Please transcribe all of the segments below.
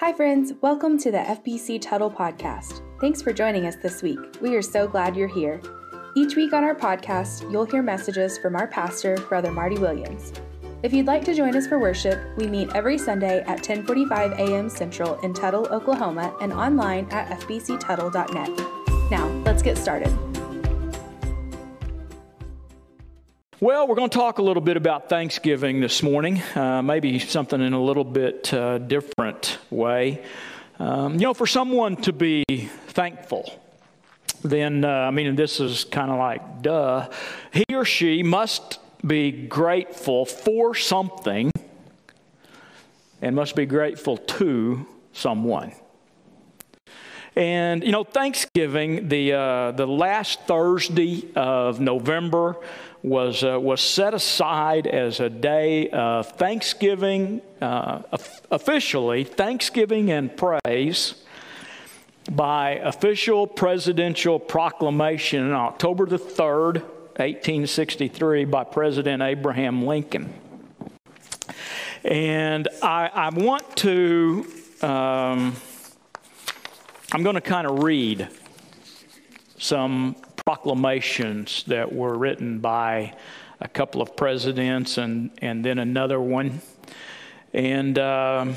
Hi, friends. Welcome to the FBC Tuttle Podcast. Thanks for joining us this week. We are so glad you're here. Each week on our podcast, you'll hear messages from our pastor, Brother Marty Williams. If you'd like to join us for worship, we meet every Sunday at 10:45 a.m. Central in Tuttle, Oklahoma, and online at fbctuttle.net. Now, let's get started. Well, we're going to talk a little bit about Thanksgiving this morning, uh, maybe something in a little bit uh, different way. Um, you know, for someone to be thankful, then, uh, I mean, this is kind of like, duh, he or she must be grateful for something and must be grateful to someone. And you know, Thanksgiving, the uh, the last Thursday of November, was, uh, was set aside as a day of thanksgiving, uh, officially, thanksgiving and praise by official presidential proclamation on October the 3rd, 1863, by President Abraham Lincoln. And I, I want to, um, I'm going to kind of read some proclamations that were written by a couple of presidents and, and then another one. And uh,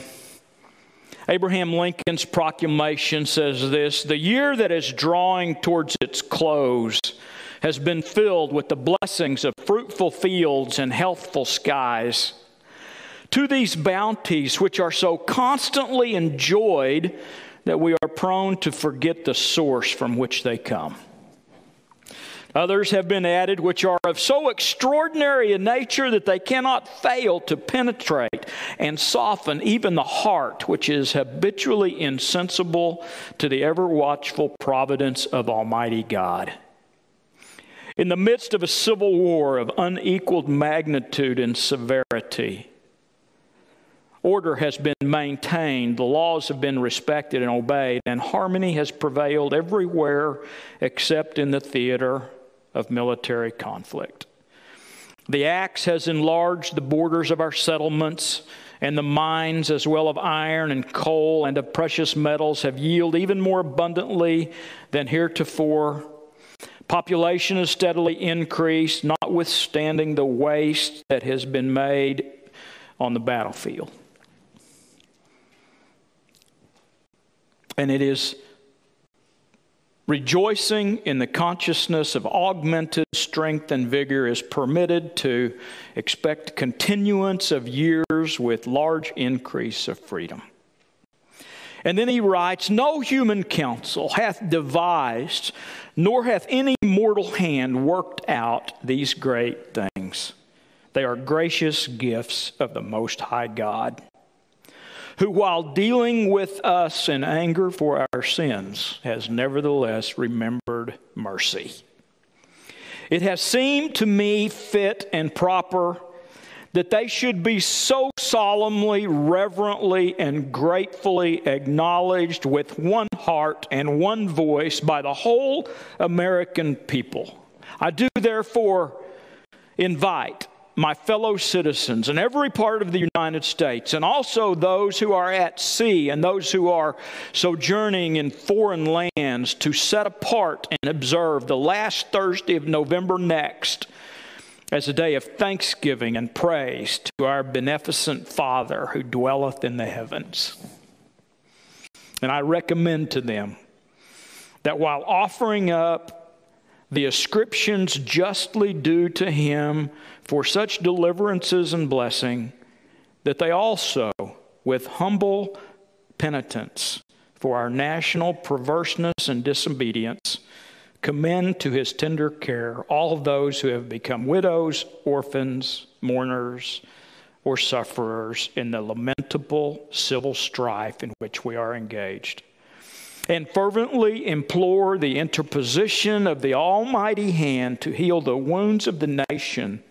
Abraham Lincoln's proclamation says this The year that is drawing towards its close has been filled with the blessings of fruitful fields and healthful skies. To these bounties, which are so constantly enjoyed that we are prone to forget the source from which they come. Others have been added which are of so extraordinary a nature that they cannot fail to penetrate and soften even the heart, which is habitually insensible to the ever watchful providence of Almighty God. In the midst of a civil war of unequaled magnitude and severity, order has been maintained, the laws have been respected and obeyed, and harmony has prevailed everywhere except in the theater of military conflict. The axe has enlarged the borders of our settlements, and the mines, as well of iron and coal and of precious metals, have yielded even more abundantly than heretofore. Population has steadily increased, notwithstanding the waste that has been made on the battlefield. And it is Rejoicing in the consciousness of augmented strength and vigor is permitted to expect continuance of years with large increase of freedom. And then he writes, No human counsel hath devised, nor hath any mortal hand worked out these great things. They are gracious gifts of the Most High God who, while dealing with us in anger for our sins, has nevertheless remembered mercy. It has seemed to me fit and proper that they should be so solemnly, reverently, and gratefully acknowledged with one heart and one voice by the whole American people. I do therefore invite my fellow citizens in every part of the United States, and also those who are at sea and those who are sojourning in foreign lands, to set apart and observe the last Thursday of November next as a day of thanksgiving and praise to our beneficent Father who dwelleth in the heavens. And I recommend to them that while offering up the ascriptions justly due to him for such deliverances and blessing, that they also, with humble penitence for our national perverseness and disobedience, commend to his tender care all those who have become widows, orphans, mourners, or sufferers in the lamentable civil strife in which we are engaged and fervently implore the interposition of the Almighty hand to heal the wounds of the nation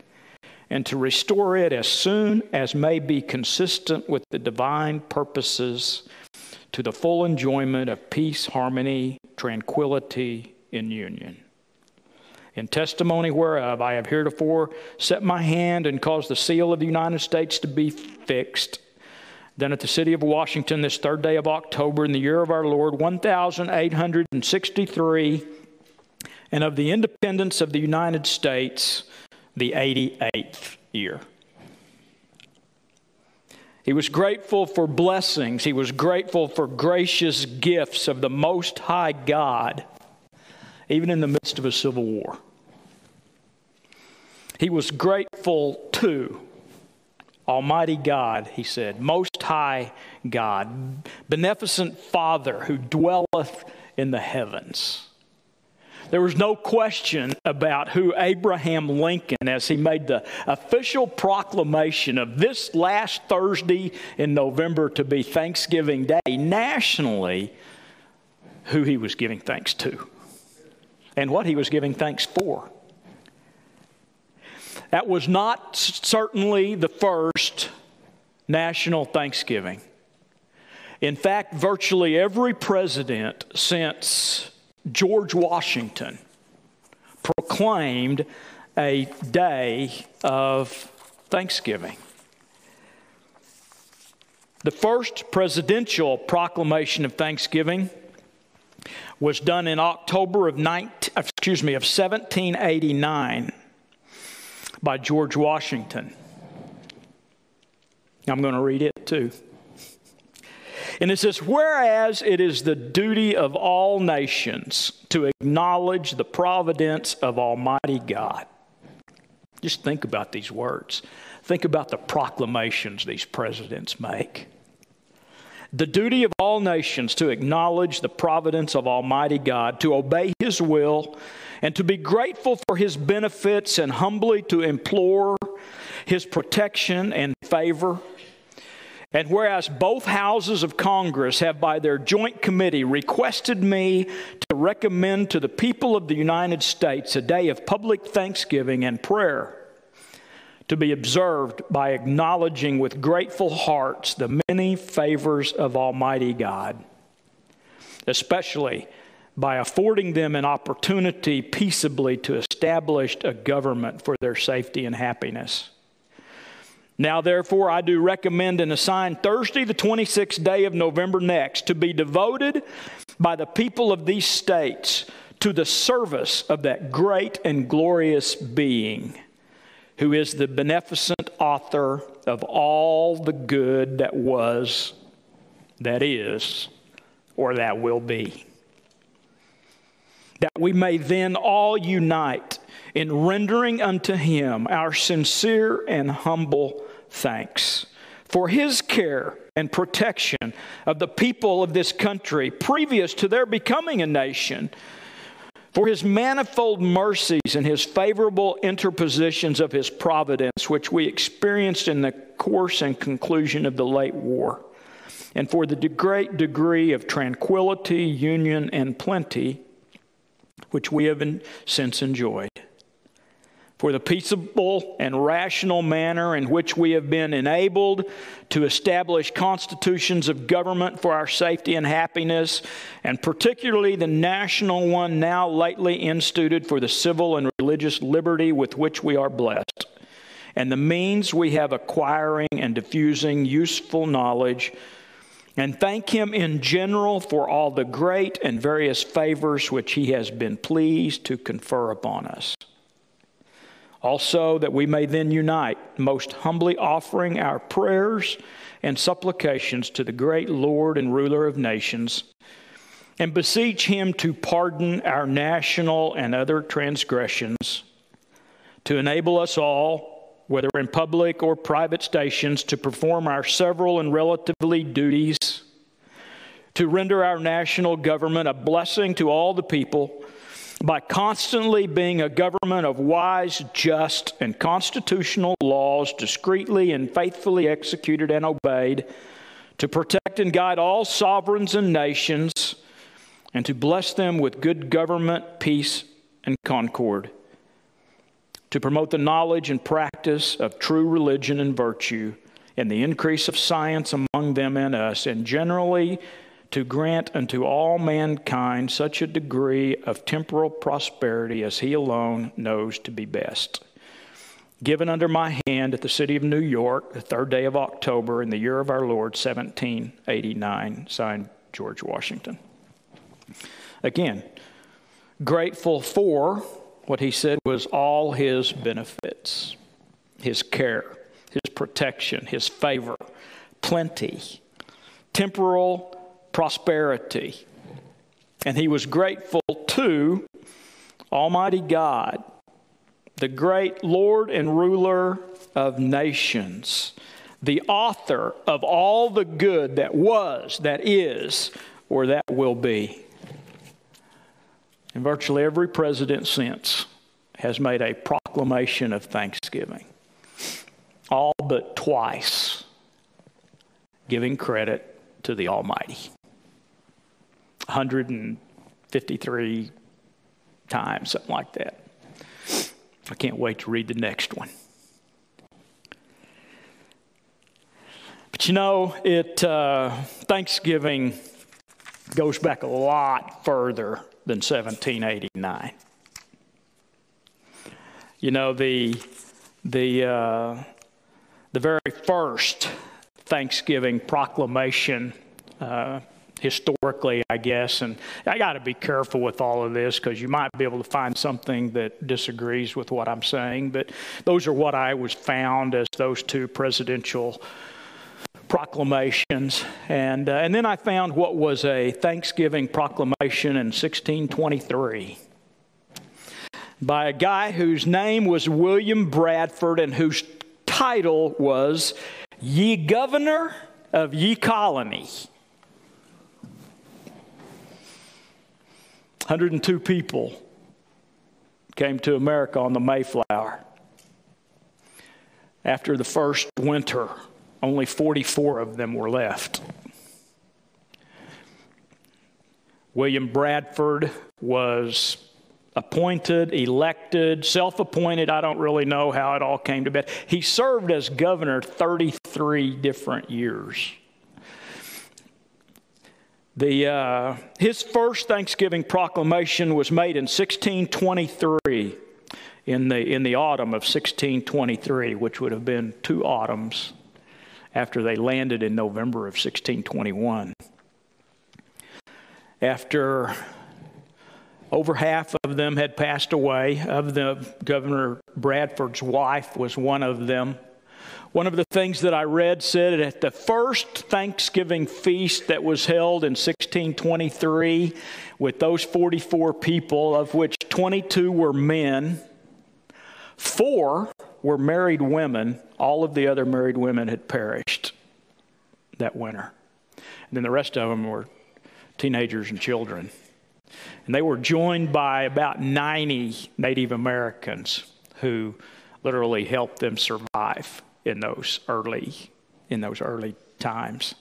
and to restore it as soon as may be consistent with the divine purposes to the full enjoyment of peace, harmony, tranquility, and union. In testimony whereof I have heretofore set my hand and caused the seal of the United States to be fixed Then at the city of Washington, this third day of October, in the year of our Lord, 1863, and of the independence of the United States, the 88th year. He was grateful for blessings. He was grateful for gracious gifts of the Most High God, even in the midst of a civil war. He was grateful to Almighty God, he said, Most High God, beneficent Father who dwelleth in the heavens. There was no question about who Abraham Lincoln, as he made the official proclamation of this last Thursday in November to be Thanksgiving Day, nationally, who he was giving thanks to and what he was giving thanks for. That was not certainly the first national Thanksgiving. In fact, virtually every president since George Washington proclaimed a day of Thanksgiving. The first presidential proclamation of Thanksgiving was done in October of 19, excuse me of 1789 by George Washington. I'm going to read it too. And it says, Whereas it is the duty of all nations to acknowledge the providence of Almighty God. Just think about these words. Think about the proclamations these presidents make. The duty of all nations to acknowledge the providence of Almighty God, to obey His will, and to be grateful for His benefits, and humbly to implore His protection and favor and whereas both houses of Congress have, by their joint committee, requested me to recommend to the people of the United States a day of public thanksgiving and prayer to be observed by acknowledging with grateful hearts the many favors of Almighty God, especially by affording them an opportunity peaceably to establish a government for their safety and happiness. Now, therefore, I do recommend and assign Thursday, the 26th day of November next, to be devoted by the people of these states to the service of that great and glorious being who is the beneficent author of all the good that was, that is, or that will be. That we may then all unite in rendering unto him our sincere and humble thanks for his care and protection of the people of this country previous to their becoming a nation, for his manifold mercies and his favorable interpositions of his providence, which we experienced in the course and conclusion of the late war, and for the great degree of tranquility, union, and plenty which we have since enjoyed for the peaceable and rational manner in which we have been enabled to establish constitutions of government for our safety and happiness, and particularly the national one now lately instituted for the civil and religious liberty with which we are blessed, and the means we have acquiring and diffusing useful knowledge. And thank him in general for all the great and various favors which he has been pleased to confer upon us. Also, that we may then unite, most humbly offering our prayers and supplications to the great Lord and ruler of nations, and beseech him to pardon our national and other transgressions, to enable us all, whether in public or private stations, to perform our several and relatively duties, to render our national government a blessing to all the people by constantly being a government of wise, just, and constitutional laws, discreetly and faithfully executed and obeyed, to protect and guide all sovereigns and nations, and to bless them with good government, peace, and concord, to promote the knowledge and practice of true religion and virtue, and the increase of science among them and us, and generally to grant unto all mankind such a degree of temporal prosperity as he alone knows to be best. given under my hand at the city of New York, the third day of October in the year of our Lord, 1789, signed George Washington. Again, grateful for what he said was all his benefits, his care, his protection, his favor, plenty, temporal prosperity. And he was grateful to Almighty God, the great Lord and ruler of nations, the author of all the good that was, that is, or that will be. And virtually every president since has made a proclamation of thanksgiving, all but twice, giving credit to the Almighty. 153 times, something like that. I can't wait to read the next one. But you know, it uh, Thanksgiving goes back a lot further than 1789. You know, the the uh, the very first Thanksgiving proclamation uh, historically, I guess. And I got to be careful with all of this because you might be able to find something that disagrees with what I'm saying. But those are what I was found as those two presidential proclamations. And, uh, and then I found what was a Thanksgiving proclamation in 1623 by a guy whose name was William Bradford and whose title was Ye Governor of Ye Colony. 102 people came to America on the Mayflower. After the first winter, only 44 of them were left. William Bradford was appointed, elected, self appointed. I don't really know how it all came to be. He served as governor 33 different years. The, uh, his first Thanksgiving proclamation was made in 1623, in the, in the autumn of 1623, which would have been two autumns after they landed in November of 1621. After over half of them had passed away, of the Governor Bradford's wife was one of them. One of the things that I read said that at the first Thanksgiving feast that was held in 1623, with those 44 people, of which 22 were men, four were married women. All of the other married women had perished that winter. And then the rest of them were teenagers and children. And they were joined by about 90 Native Americans who literally helped them survive in those early in those early times.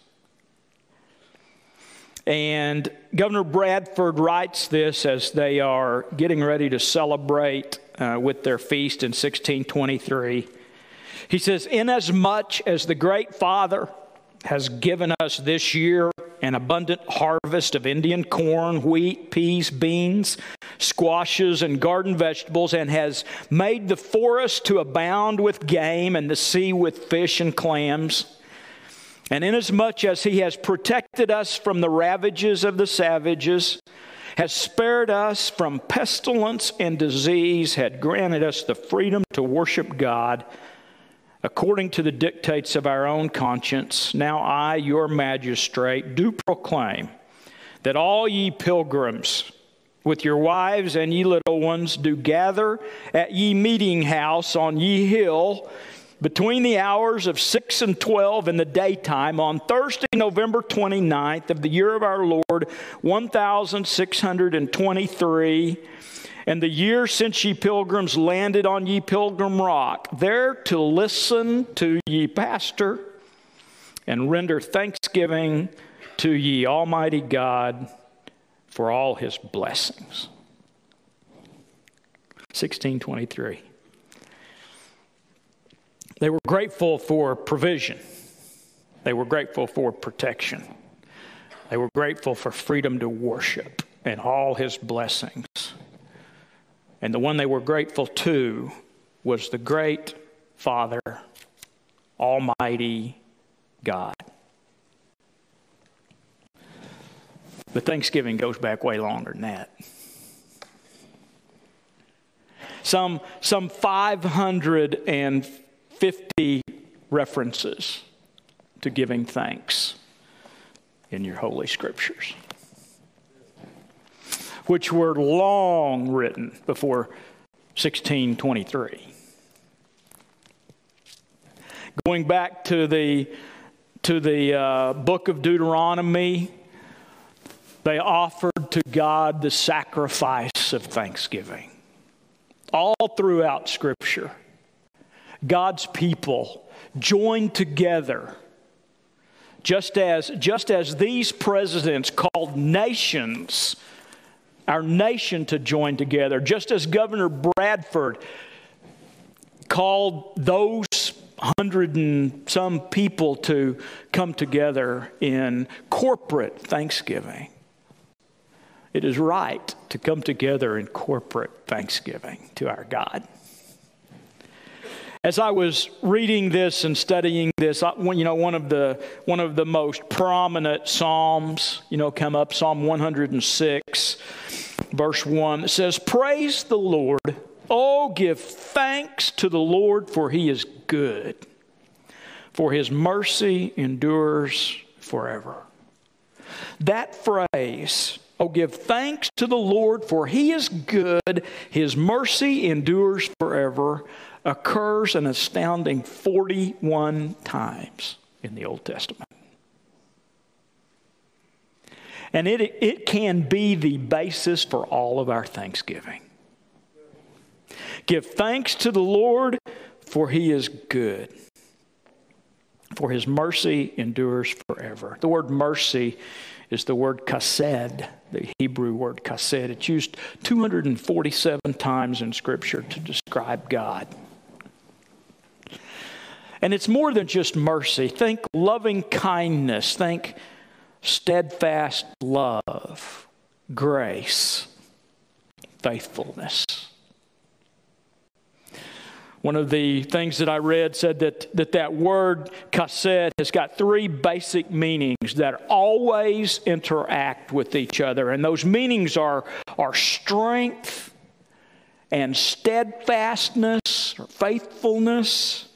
And Governor Bradford writes this as they are getting ready to celebrate uh, with their feast in 1623. He says, Inasmuch as the great Father has given us this year an abundant harvest of Indian corn, wheat, peas, beans, squashes, and garden vegetables, and has made the forest to abound with game and the sea with fish and clams. And inasmuch as he has protected us from the ravages of the savages, has spared us from pestilence and disease, had granted us the freedom to worship God according to the dictates of our own conscience, now I, your magistrate, do proclaim that all ye pilgrims, with your wives and ye little ones, do gather at ye meeting house on ye hill between the hours of 6 and 12 in the daytime on Thursday, November 29th of the year of our Lord, 1623 and the year since ye pilgrims landed on ye pilgrim rock, there to listen to ye pastor and render thanksgiving to ye Almighty God for all his blessings. 1623. They were grateful for provision. They were grateful for protection. They were grateful for freedom to worship and all his blessings. And the one they were grateful to was the great Father, Almighty God. But Thanksgiving goes back way longer than that. Some, some 550 references to giving thanks in your Holy Scriptures, which were long written before 1623. Going back to the, to the uh, book of Deuteronomy, they offered to God the sacrifice of thanksgiving. All throughout Scripture, God's people joined together just as, just as these presidents called nations, our nation to join together, just as Governor Bradford called those hundred and some people to come together in corporate thanksgiving. It is right to come together in corporate thanksgiving to our God. As I was reading this and studying this, you know, one of the one of the most prominent psalms, you know, come up Psalm 106, verse 1. It says, "Praise the Lord, oh give thanks to the Lord for he is good. For his mercy endures forever." That phrase Oh, give thanks to the Lord, for he is good. His mercy endures forever. Occurs an astounding 41 times in the Old Testament. And it, it can be the basis for all of our thanksgiving. Give thanks to the Lord, for he is good, for his mercy endures forever. The word mercy is the word chesed, the Hebrew word chesed. It's used 247 times in Scripture to describe God. And it's more than just mercy. Think loving kindness. Think steadfast love, grace, faithfulness. One of the things that I read said that that, that word chesed has got three basic meanings that always interact with each other. And those meanings are, are strength and steadfastness or faithfulness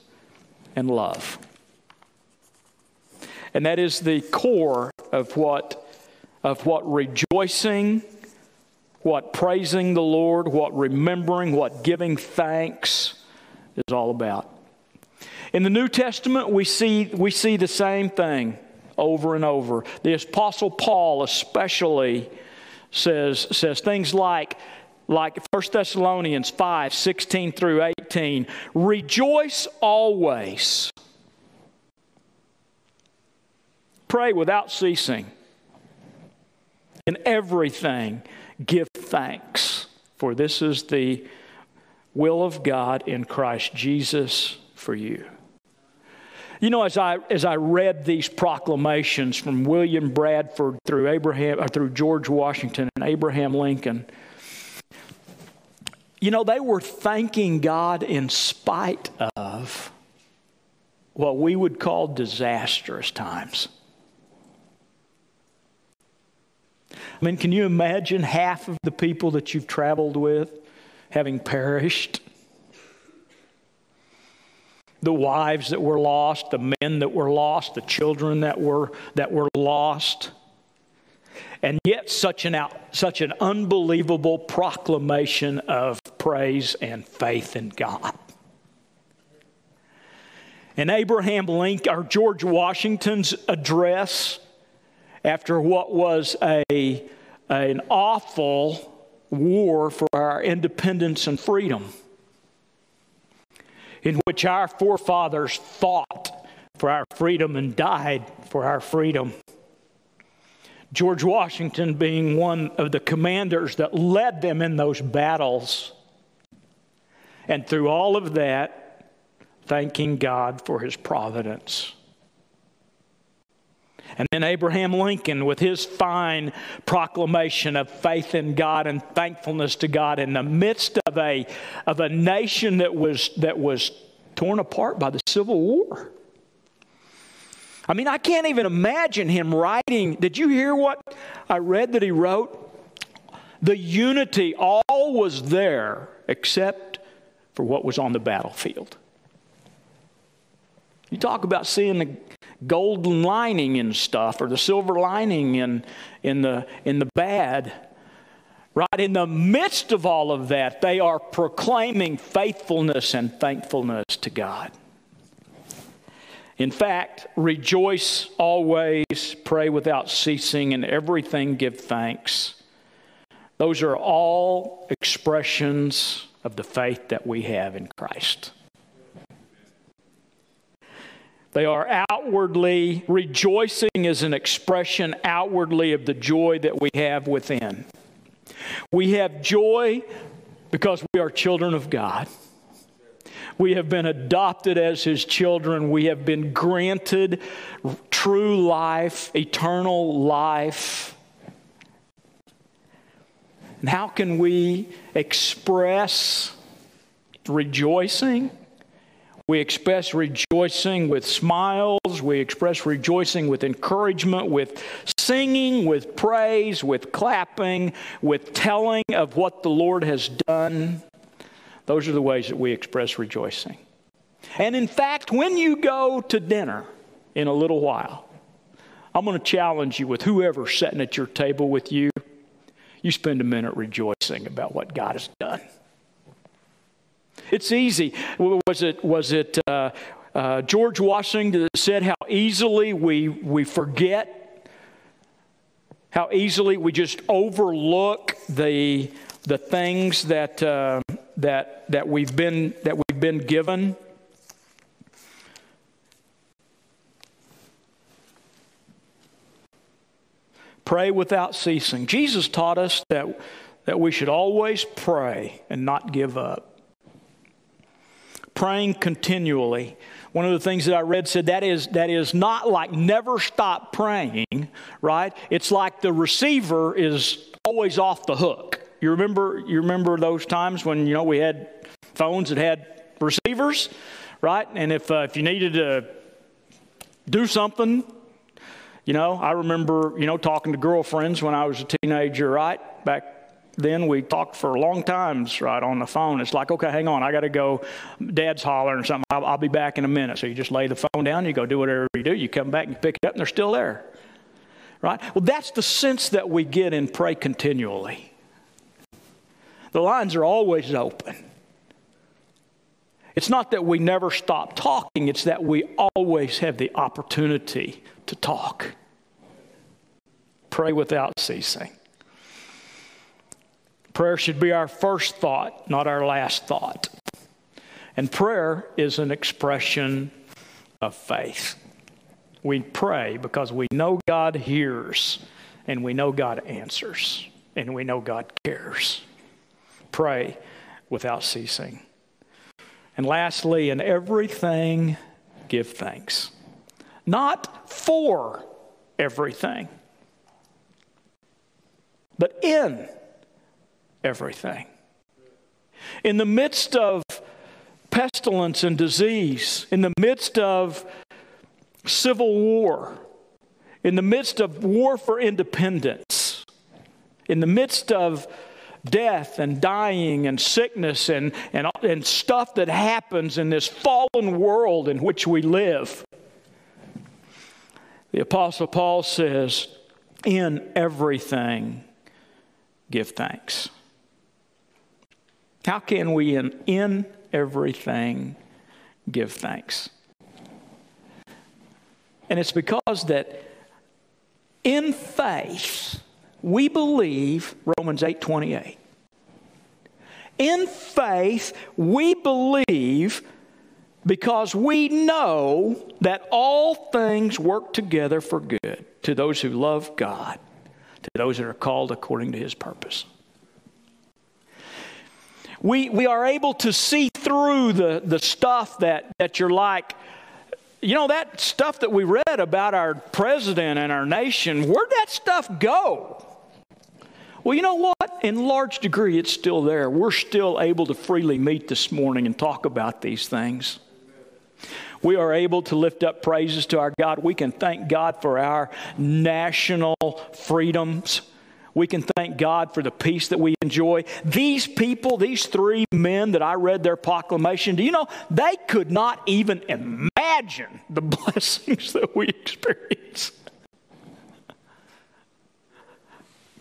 and love. And that is the core of what, of what rejoicing, what praising the Lord, what remembering, what giving thanks is all about. In the New Testament, we see, we see the same thing over and over. The Apostle Paul, especially, says, says things like, like 1 Thessalonians 5 16 through 18 Rejoice always, pray without ceasing, in everything give thanks, for this is the will of God in Christ Jesus for you. You know, as I, as I read these proclamations from William Bradford through Abraham, or through George Washington and Abraham Lincoln, you know, they were thanking God in spite of what we would call disastrous times. I mean, can you imagine half of the people that you've traveled with having perished. The wives that were lost, the men that were lost, the children that were, that were lost. And yet, such an, out, such an unbelievable proclamation of praise and faith in God. And Abraham Lincoln, or George Washington's address after what was a, an awful war for our independence and freedom, in which our forefathers fought for our freedom and died for our freedom. George Washington being one of the commanders that led them in those battles. And through all of that, thanking God for his providence. And then Abraham Lincoln, with his fine proclamation of faith in God and thankfulness to God in the midst of a, of a nation that was, that was torn apart by the Civil War. I mean, I can't even imagine him writing. Did you hear what I read that he wrote? The unity, all was there except for what was on the battlefield. You talk about seeing the golden lining in stuff or the silver lining in, in, the, in the bad. Right in the midst of all of that, they are proclaiming faithfulness and thankfulness to God. In fact, rejoice always, pray without ceasing, and everything give thanks. Those are all expressions of the faith that we have in Christ. They are outwardly, rejoicing is an expression outwardly of the joy that we have within. We have joy because we are children of God. We have been adopted as His children. We have been granted true life, eternal life. And how can we express rejoicing? We express rejoicing with smiles. We express rejoicing with encouragement, with singing, with praise, with clapping, with telling of what the Lord has done. Those are the ways that we express rejoicing. And in fact, when you go to dinner in a little while, I'm going to challenge you with whoever's sitting at your table with you, you spend a minute rejoicing about what God has done. It's easy. Was it, was it uh, uh, George Washington said how easily we, we forget, how easily we just overlook the, the things that, uh, that, that, we've been, that we've been given? Pray without ceasing. Jesus taught us that, that we should always pray and not give up praying continually. One of the things that I read said that is, that is not like never stop praying, right? It's like the receiver is always off the hook. You remember, you remember those times when, you know, we had phones that had receivers, right? And if, uh, if you needed to do something, you know, I remember, you know, talking to girlfriends when I was a teenager, right? Back then we talked for long times right on the phone. It's like okay hang on i got to go. Dad's hollering or something. I'll, I'll, be back in a minute. So you just lay the phone down you go do whatever you do. You come back and you pick it up and they're still there right? Well that's the sense that we get in pray continually. The lines are always open. It's not that we never stop talking it's that we always have the opportunity to talk. Pray without ceasing Prayer should be our first thought, not our last thought. And prayer is an expression of faith. We pray because we know God hears and we know God answers and we know God cares. Pray without ceasing. And lastly, in everything, give thanks. Not for everything, but in everything. In the midst of pestilence and disease, in the midst of civil war, in the midst of war for independence, in the midst of death and dying and sickness and, and, and stuff that happens in this fallen world in which we live. The Apostle Paul says, In everything, give thanks. How can we, in, in everything, give thanks? And it's because that in faith, we believe Romans 8 28. In faith, we believe because we know that all things work together for good to those who love God, to those that are called according to his purpose we, we are able to see through the, the stuff that, that you're like, you know, that stuff that we read about our president and our nation, where'd that stuff go? Well, you know what? In large degree, it's still there. We're still able to freely meet this morning and talk about these things. we are able to lift up praises to our God. We can thank God for our national freedoms. We can thank God for the peace that we enjoy. These people, these three men that I read their proclamation, do you know, they could not even imagine the blessings that we experience.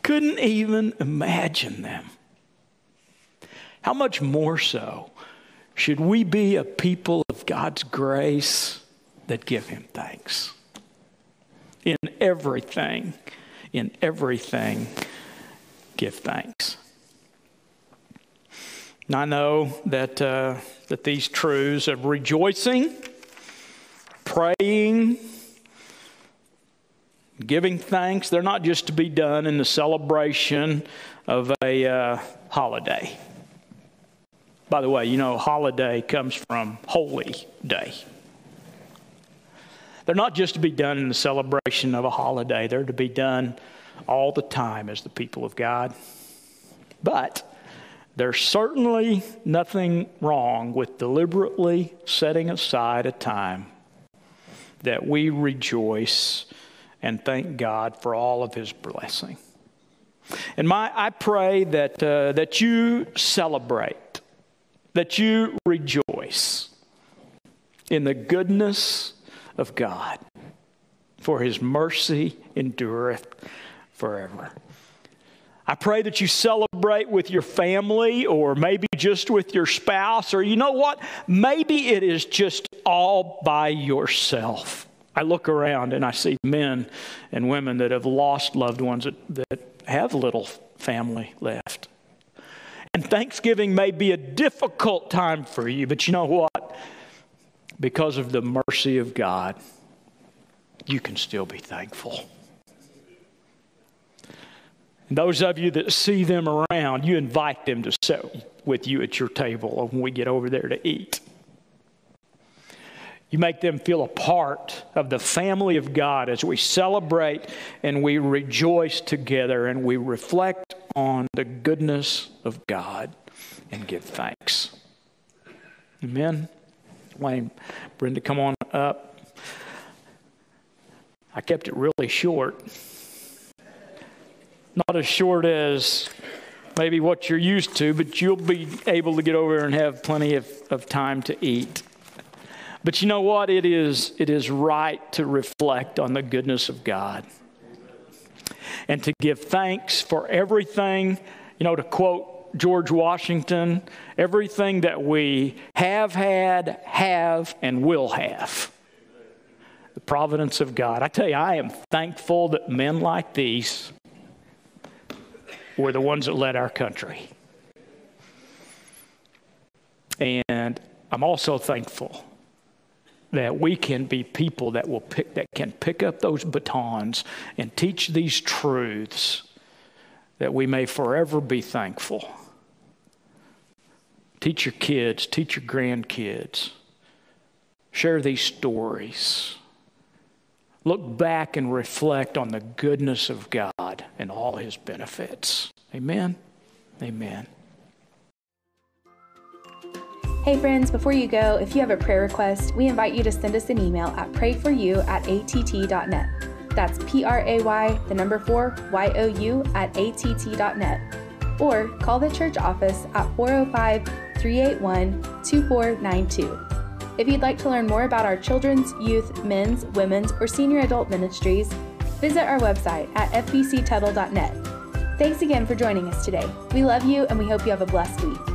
Couldn't even imagine them. How much more so should we be a people of God's grace that give Him thanks? In everything, in everything, give thanks. And I know that, uh, that these truths of rejoicing, praying, giving thanks, they're not just to be done in the celebration of a uh, holiday. By the way, you know, holiday comes from holy day. They're not just to be done in the celebration of a holiday, they're to be done all the time as the people of God. But there's certainly nothing wrong with deliberately setting aside a time that we rejoice and thank God for all of His blessing. And my, I pray that, uh, that you celebrate that you rejoice in the goodness of God, for his mercy endureth forever. I pray that you celebrate with your family or maybe just with your spouse, or you know what? Maybe it is just all by yourself. I look around and I see men and women that have lost loved ones that, that have little family left. And Thanksgiving may be a difficult time for you, but you know what? Because of the mercy of God, you can still be thankful. And those of you that see them around, you invite them to sit with you at your table when we get over there to eat. You make them feel a part of the family of God as we celebrate and we rejoice together and we reflect on the goodness of God and give thanks. Amen. Wayne, Brenda, come on up. I kept it really short. Not as short as maybe what you're used to, but you'll be able to get over and have plenty of, of time to eat. But you know what? It is, it is right to reflect on the goodness of God and to give thanks for everything, you know, to quote George Washington, everything that we have had, have, and will have. The providence of God. I tell you, I am thankful that men like these were the ones that led our country. And I'm also thankful that we can be people that will pick that can pick up those batons and teach these truths that we may forever be thankful. Teach your kids, teach your grandkids. Share these stories. Look back and reflect on the goodness of God and all his benefits. Amen. Amen. Hey friends, before you go, if you have a prayer request, we invite you to send us an email at prayforyou at att.net. That's P R A Y, the number 4, Y O U at att.net. Or call the church office at 405 381 2492. If you'd like to learn more about our children's, youth, men's, women's, or senior adult ministries, visit our website at fbctuttle.net. Thanks again for joining us today. We love you and we hope you have a blessed week.